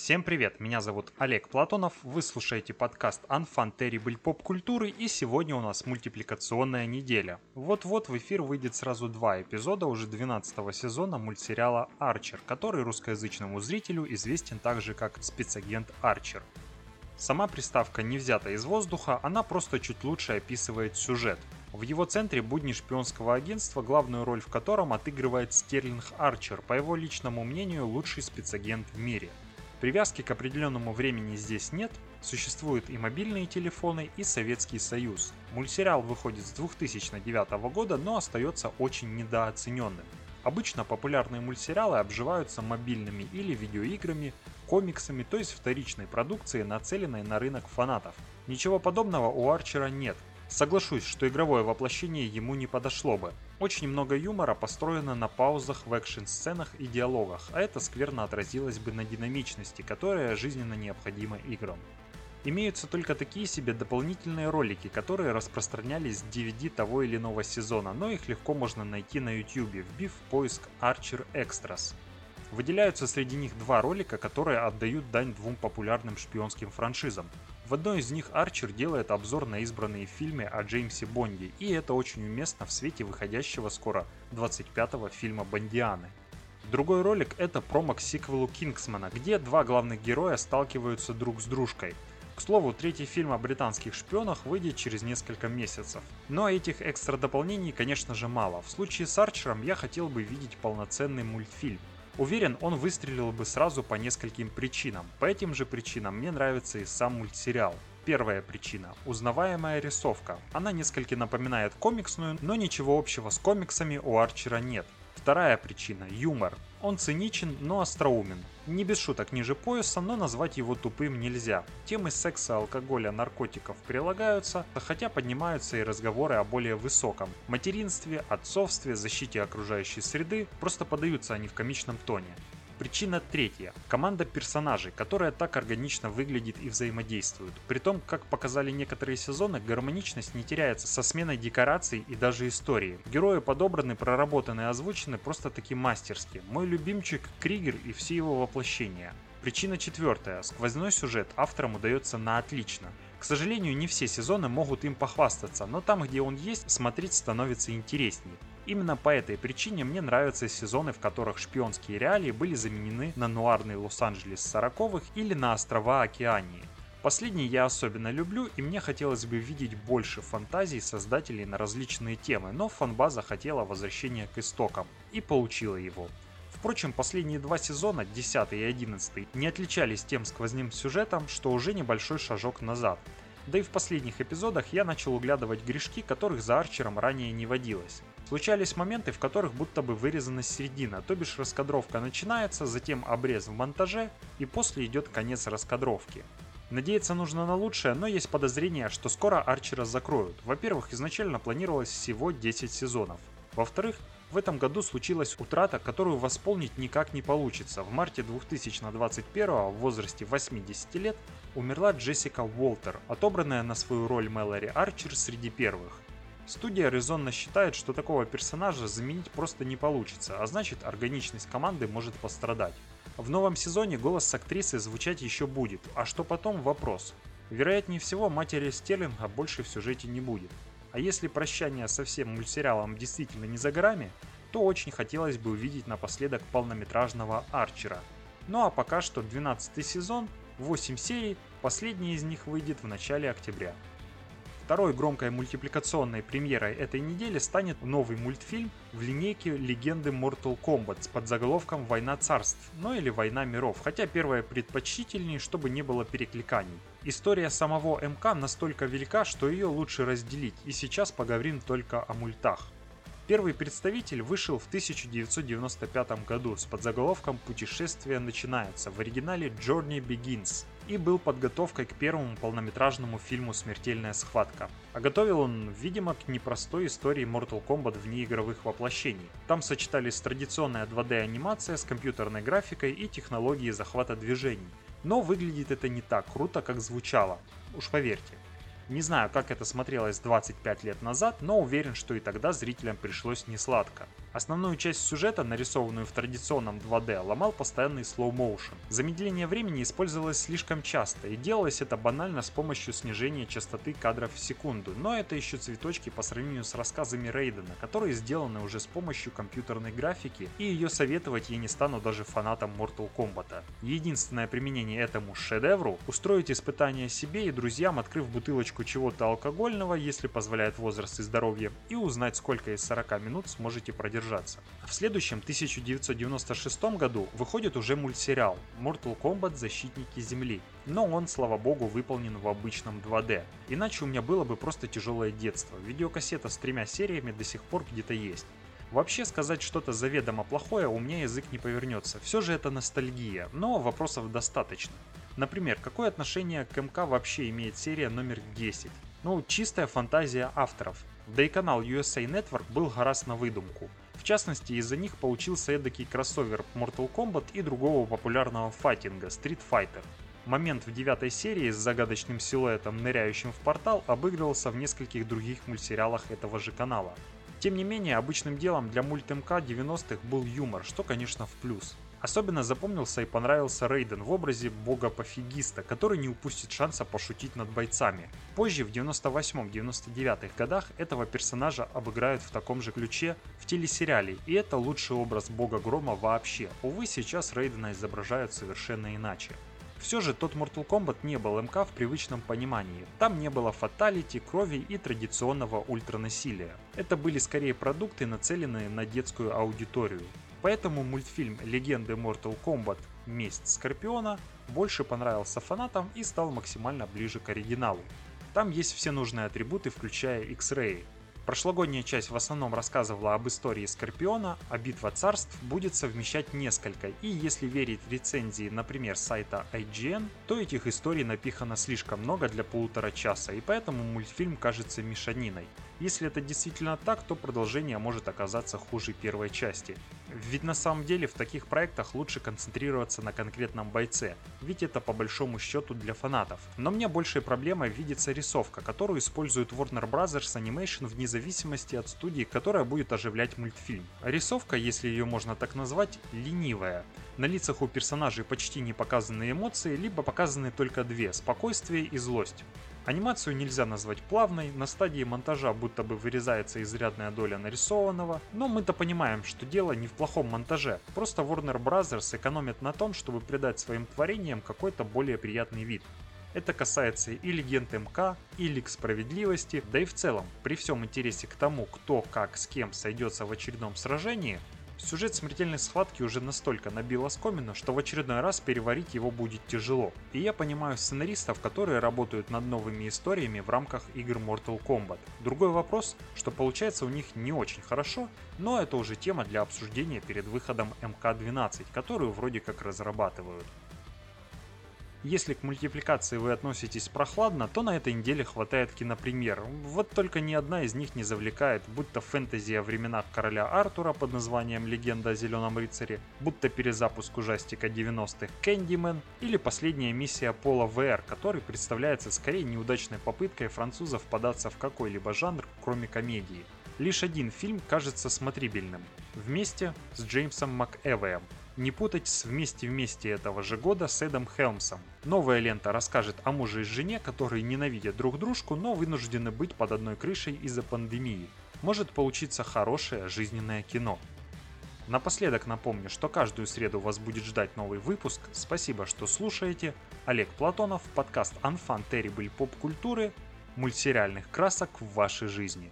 Всем привет, меня зовут Олег Платонов, вы слушаете подкаст Unfun Terrible Pop культуры и сегодня у нас мультипликационная неделя. Вот-вот в эфир выйдет сразу два эпизода уже 12 сезона мультсериала Арчер, который русскоязычному зрителю известен также как спецагент Арчер. Сама приставка не взята из воздуха, она просто чуть лучше описывает сюжет. В его центре будни шпионского агентства, главную роль в котором отыгрывает Стерлинг Арчер, по его личному мнению, лучший спецагент в мире – Привязки к определенному времени здесь нет, существуют и мобильные телефоны, и Советский Союз. Мультсериал выходит с 2009 года, но остается очень недооцененным. Обычно популярные мультсериалы обживаются мобильными или видеоиграми, комиксами, то есть вторичной продукцией, нацеленной на рынок фанатов. Ничего подобного у Арчера нет, Соглашусь, что игровое воплощение ему не подошло бы. Очень много юмора построено на паузах в экшн-сценах и диалогах, а это скверно отразилось бы на динамичности, которая жизненно необходима играм. Имеются только такие себе дополнительные ролики, которые распространялись с DVD того или иного сезона, но их легко можно найти на YouTube, вбив в поиск Archer Extras. Выделяются среди них два ролика, которые отдают дань двум популярным шпионским франшизам. В одной из них Арчер делает обзор на избранные фильмы о Джеймсе Бонде, и это очень уместно в свете выходящего скоро 25-го фильма «Бондианы». Другой ролик это промо к сиквелу Кингсмана, где два главных героя сталкиваются друг с дружкой. К слову, третий фильм о британских шпионах выйдет через несколько месяцев. Но этих экстра дополнений, конечно же, мало. В случае с Арчером я хотел бы видеть полноценный мультфильм. Уверен, он выстрелил бы сразу по нескольким причинам. По этим же причинам мне нравится и сам мультсериал. Первая причина – узнаваемая рисовка. Она несколько напоминает комиксную, но ничего общего с комиксами у Арчера нет. Вторая причина – юмор. Он циничен, но остроумен. Не без шуток ниже пояса, но назвать его тупым нельзя. Темы секса, алкоголя, наркотиков прилагаются, хотя поднимаются и разговоры о более высоком. Материнстве, отцовстве, защите окружающей среды, просто подаются они в комичном тоне. Причина третья. Команда персонажей, которая так органично выглядит и взаимодействует. При том, как показали некоторые сезоны, гармоничность не теряется со сменой декораций и даже истории. Герои подобраны, проработаны и озвучены просто таки мастерски. Мой любимчик Кригер и все его воплощения. Причина четвертая. Сквозной сюжет авторам удается на отлично. К сожалению, не все сезоны могут им похвастаться, но там, где он есть, смотреть становится интересней. Именно по этой причине мне нравятся сезоны, в которых шпионские реалии были заменены на нуарный Лос-Анджелес 40-х или на острова Океании. Последний я особенно люблю, и мне хотелось бы видеть больше фантазий создателей на различные темы, но фанбаза хотела возвращения к истокам, и получила его. Впрочем, последние два сезона, 10 и 11, не отличались тем сквозным сюжетом, что уже небольшой шажок назад. Да и в последних эпизодах я начал углядывать грешки, которых за Арчером ранее не водилось. Случались моменты, в которых будто бы вырезана середина, то бишь раскадровка начинается, затем обрез в монтаже и после идет конец раскадровки. Надеяться нужно на лучшее, но есть подозрение, что скоро Арчера закроют. Во-первых, изначально планировалось всего 10 сезонов. Во-вторых, в этом году случилась утрата, которую восполнить никак не получится. В марте 2021 в возрасте 80 лет умерла Джессика Уолтер, отобранная на свою роль Мэлори Арчер среди первых. Студия резонно считает, что такого персонажа заменить просто не получится, а значит органичность команды может пострадать. В новом сезоне голос актрисы звучать еще будет, а что потом вопрос. Вероятнее всего матери Стерлинга больше в сюжете не будет. А если прощание со всем мультсериалом действительно не за горами, то очень хотелось бы увидеть напоследок полнометражного Арчера. Ну а пока что 12 сезон, 8 серий, последний из них выйдет в начале октября. Второй громкой мультипликационной премьерой этой недели станет новый мультфильм в линейке легенды Mortal Kombat с подзаголовком «Война царств», ну или «Война миров», хотя первое предпочтительнее, чтобы не было перекликаний. История самого МК настолько велика, что ее лучше разделить, и сейчас поговорим только о мультах. Первый представитель вышел в 1995 году с подзаголовком «Путешествие начинается» в оригинале «Journey Begins» и был подготовкой к первому полнометражному фильму «Смертельная схватка». А готовил он, видимо, к непростой истории Mortal Kombat вне игровых воплощений. Там сочетались традиционная 2D-анимация с компьютерной графикой и технологией захвата движений. Но выглядит это не так круто, как звучало. Уж поверьте. Не знаю, как это смотрелось 25 лет назад, но уверен, что и тогда зрителям пришлось не сладко. Основную часть сюжета, нарисованную в традиционном 2D, ломал постоянный motion. Замедление времени использовалось слишком часто, и делалось это банально с помощью снижения частоты кадров в секунду, но это еще цветочки по сравнению с рассказами Рейдена, которые сделаны уже с помощью компьютерной графики, и ее советовать я не стану даже фанатам Mortal Kombat. Единственное применение этому шедевру – устроить испытание себе и друзьям, открыв бутылочку чего-то алкогольного, если позволяет возраст и здоровье, и узнать, сколько из 40 минут сможете продержаться продержаться. В следующем 1996 году выходит уже мультсериал Mortal Kombat Защитники Земли, но он, слава богу, выполнен в обычном 2D. Иначе у меня было бы просто тяжелое детство. Видеокассета с тремя сериями до сих пор где-то есть. Вообще сказать что-то заведомо плохое у меня язык не повернется. Все же это ностальгия, но вопросов достаточно. Например, какое отношение к МК вообще имеет серия номер 10? Ну, чистая фантазия авторов. Да и канал USA Network был гораздо на выдумку. В частности, из-за них получился эдакий кроссовер Mortal Kombat и другого популярного файтинга Street Fighter. Момент в девятой серии с загадочным силуэтом, ныряющим в портал, обыгрывался в нескольких других мультсериалах этого же канала. Тем не менее, обычным делом для мульт МК 90-х был юмор, что, конечно, в плюс. Особенно запомнился и понравился Рейден в образе бога-пофигиста, который не упустит шанса пошутить над бойцами. Позже, в 98-99 годах, этого персонажа обыграют в таком же ключе в телесериале, и это лучший образ бога Грома вообще. Увы, сейчас Рейдена изображают совершенно иначе. Все же тот Mortal Kombat не был МК в привычном понимании. Там не было фаталити, крови и традиционного ультранасилия. Это были скорее продукты, нацеленные на детскую аудиторию. Поэтому мультфильм «Легенды Mortal Kombat. Месть Скорпиона» больше понравился фанатам и стал максимально ближе к оригиналу. Там есть все нужные атрибуты, включая X-Ray, Прошлогодняя часть в основном рассказывала об истории Скорпиона, а Битва Царств будет совмещать несколько, и если верить рецензии, например, сайта IGN, то этих историй напихано слишком много для полутора часа, и поэтому мультфильм кажется мешаниной. Если это действительно так, то продолжение может оказаться хуже первой части. Ведь на самом деле в таких проектах лучше концентрироваться на конкретном бойце, ведь это по большому счету для фанатов. Но мне большей проблемой видится рисовка, которую использует Warner Bros. Animation вне зависимости от студии, которая будет оживлять мультфильм. рисовка, если ее можно так назвать, ленивая. На лицах у персонажей почти не показаны эмоции, либо показаны только две – спокойствие и злость. Анимацию нельзя назвать плавной, на стадии монтажа будто бы вырезается изрядная доля нарисованного, но мы-то понимаем, что дело не в плохом монтаже, просто Warner Bros. экономит на том, чтобы придать своим творениям какой-то более приятный вид. Это касается и легенд МК, и Лиг Справедливости, да и в целом, при всем интересе к тому, кто как с кем сойдется в очередном сражении, Сюжет смертельной схватки уже настолько набил оскомину, что в очередной раз переварить его будет тяжело. И я понимаю сценаристов, которые работают над новыми историями в рамках игр Mortal Kombat. Другой вопрос, что получается у них не очень хорошо, но это уже тема для обсуждения перед выходом МК-12, которую вроде как разрабатывают. Если к мультипликации вы относитесь прохладно, то на этой неделе хватает кинопремьер. Вот только ни одна из них не завлекает, будь то фэнтези о временах короля Артура под названием «Легенда о Зеленом рыцаре», будто перезапуск ужастика 90-х «Кэндимен» или последняя миссия Пола ВР, который представляется скорее неудачной попыткой французов податься в какой-либо жанр, кроме комедии. Лишь один фильм кажется смотрибельным. Вместе с Джеймсом МакЭвоем, не путать с «Вместе-вместе» этого же года с Эдом Хелмсом. Новая лента расскажет о муже и жене, которые ненавидят друг дружку, но вынуждены быть под одной крышей из-за пандемии. Может получиться хорошее жизненное кино. Напоследок напомню, что каждую среду вас будет ждать новый выпуск. Спасибо, что слушаете. Олег Платонов, подкаст Unfun Terrible поп-культуры, мультсериальных красок в вашей жизни.